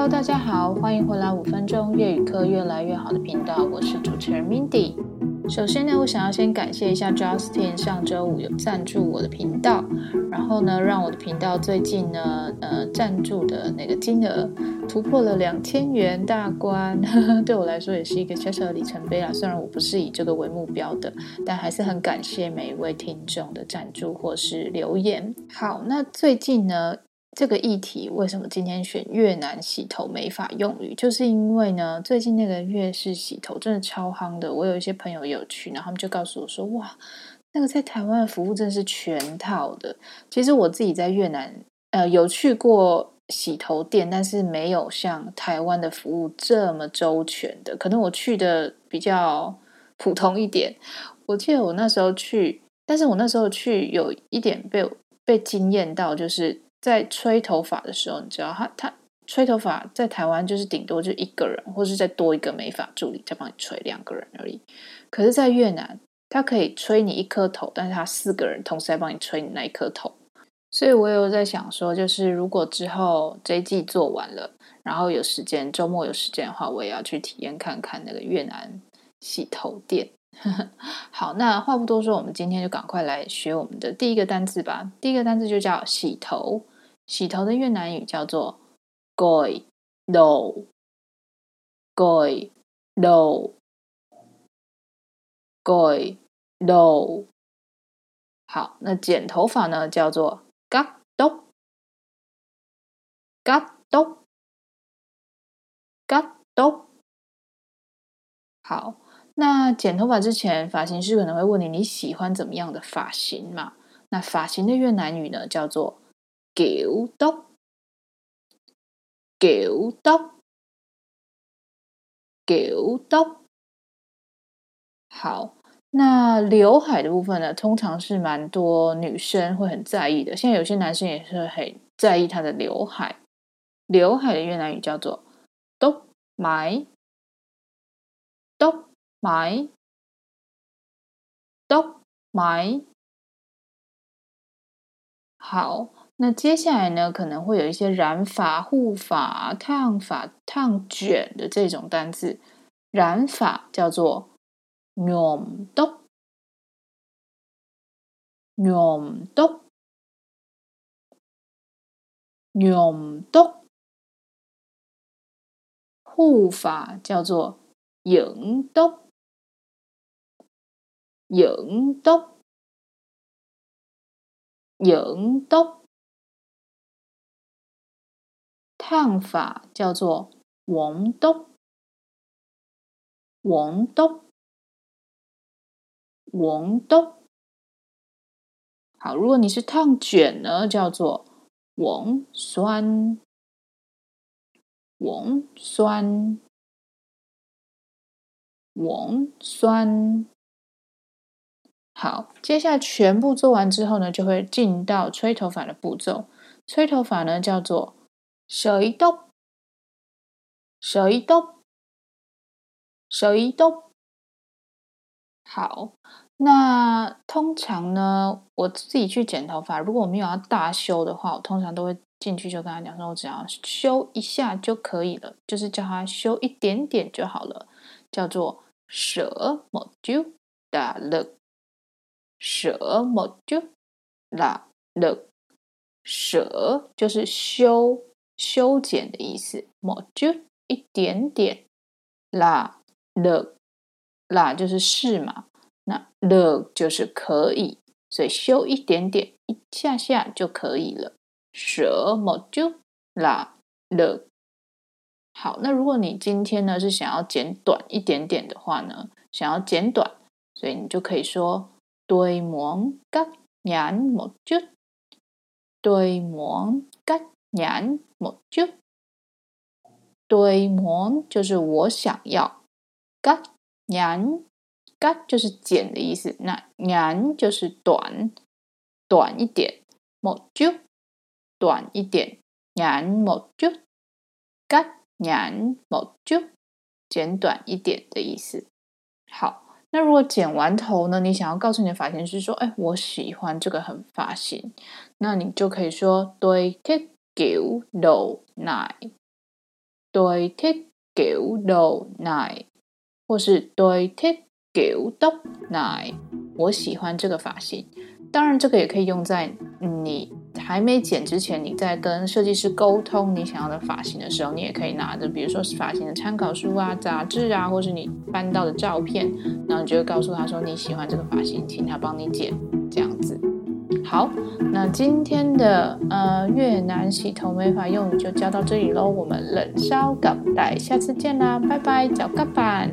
Hello，大家好，欢迎回来五分钟粤语课越来越好的频道，我是主持人 Mindy。首先呢，我想要先感谢一下 Justin，上周五有赞助我的频道，然后呢，让我的频道最近呢，呃，赞助的那个金额突破了两千元大关，对我来说也是一个小小的里程碑啦。虽然我不是以这个为目标的，但还是很感谢每一位听众的赞助或是留言。好，那最近呢，这个议题为什么今天选越南洗头美发用语？就是因为呢，最近那个越式洗头真的超夯的。我有一些朋友有去，然后他们就告诉我说：“哇，那个在台湾的服务真的是全套的。”其实我自己在越南呃有去过洗头店，但是没有像台湾的服务这么周全的。可能我去的比较普通一点。我记得我那时候去，但是我那时候去有一点被被惊艳到，就是。在吹头发的时候，你知道他他吹头发在台湾就是顶多就一个人，或是再多一个美发助理在帮你吹，两个人而已。可是，在越南，他可以吹你一颗头，但是他四个人同时在帮你吹你那一颗头。所以我有在想说，就是如果之后这一季做完了，然后有时间周末有时间的话，我也要去体验看看那个越南洗头店。好，那话不多说，我们今天就赶快来学我们的第一个单字吧。第一个单字就叫洗头。洗头的越南语叫做 gội đầu，gội đầu，gội đầu。好，那剪头发呢，叫做 cắt tóc，cắt tóc，cắt tóc。好，那剪头发之前，发型师可能会问你，你喜欢怎么样的发型嘛？那发型的越南语呢，叫做 kiểu tóc，kiểu tóc，kiểu tóc。好，那刘海的部分呢，通常是蛮多女生会很在意的。现在有些男生也是很在意他的刘海。刘海的越南语叫做 tóc mái，tóc mái，tóc mái。好。那接下来呢，可能会有一些染发、护发、烫发、烫卷的这种单字。染发叫做 nhuộm tóc，nhuộm tóc，nhuộm tóc。护发叫做 dưỡng tóc，dưỡng tóc，dưỡng tóc。烫发叫做 uốn tóc，uốn tóc，uốn tóc。好，如果你是烫卷呢，叫做王酸”，王酸，王酸。好，接下来全部做完之后呢，就会进到吹头发的步骤。吹头发呢，叫做 sợi tóc，sợi tóc，sợi tóc。好，那通常呢，我自己去剪头发，如果我没有要大修的话，我通常都会进去就跟他讲说，我只要修一下就可以了，就是叫他修一点点就好了，叫做 sửa một chút là được，sửa một chút là được，sửa 就是修。修剪的意思，么就一点点啦的啦就是是嘛，那的就是可以，所以修一点点一下下就可以了。舍么就啦的。好，那如果你今天呢是想要剪短一点点的话呢，想要剪短，所以你就可以说对蒙嘎年么就对蒙嘎研磨就对磨就是我想要。嘎研嘎就是剪的意思那研就是短短一点磨就短一点研磨就嘎研磨就剪短一点的意思。好那如果剪完头呢？你想要告诉你的发型师说哎我喜欢这个很发型。那你就可以说对天 kiểu đầu này 对铁狗肉奶，或是对铁狗豆奶。我喜欢这个发型。当然，这个也可以用在你还没剪之前，你在跟设计师沟通你想要的发型的时候，你也可以拿着，比如说是发型的参考书啊、杂志啊，或是你翻到的照片，然后你就会告诉他说你喜欢这个发型，请他帮你剪，好，那今天的呃越南洗头美发用语就教到这里喽，我们冷烧港带，下次见啦，拜拜，脚盖板。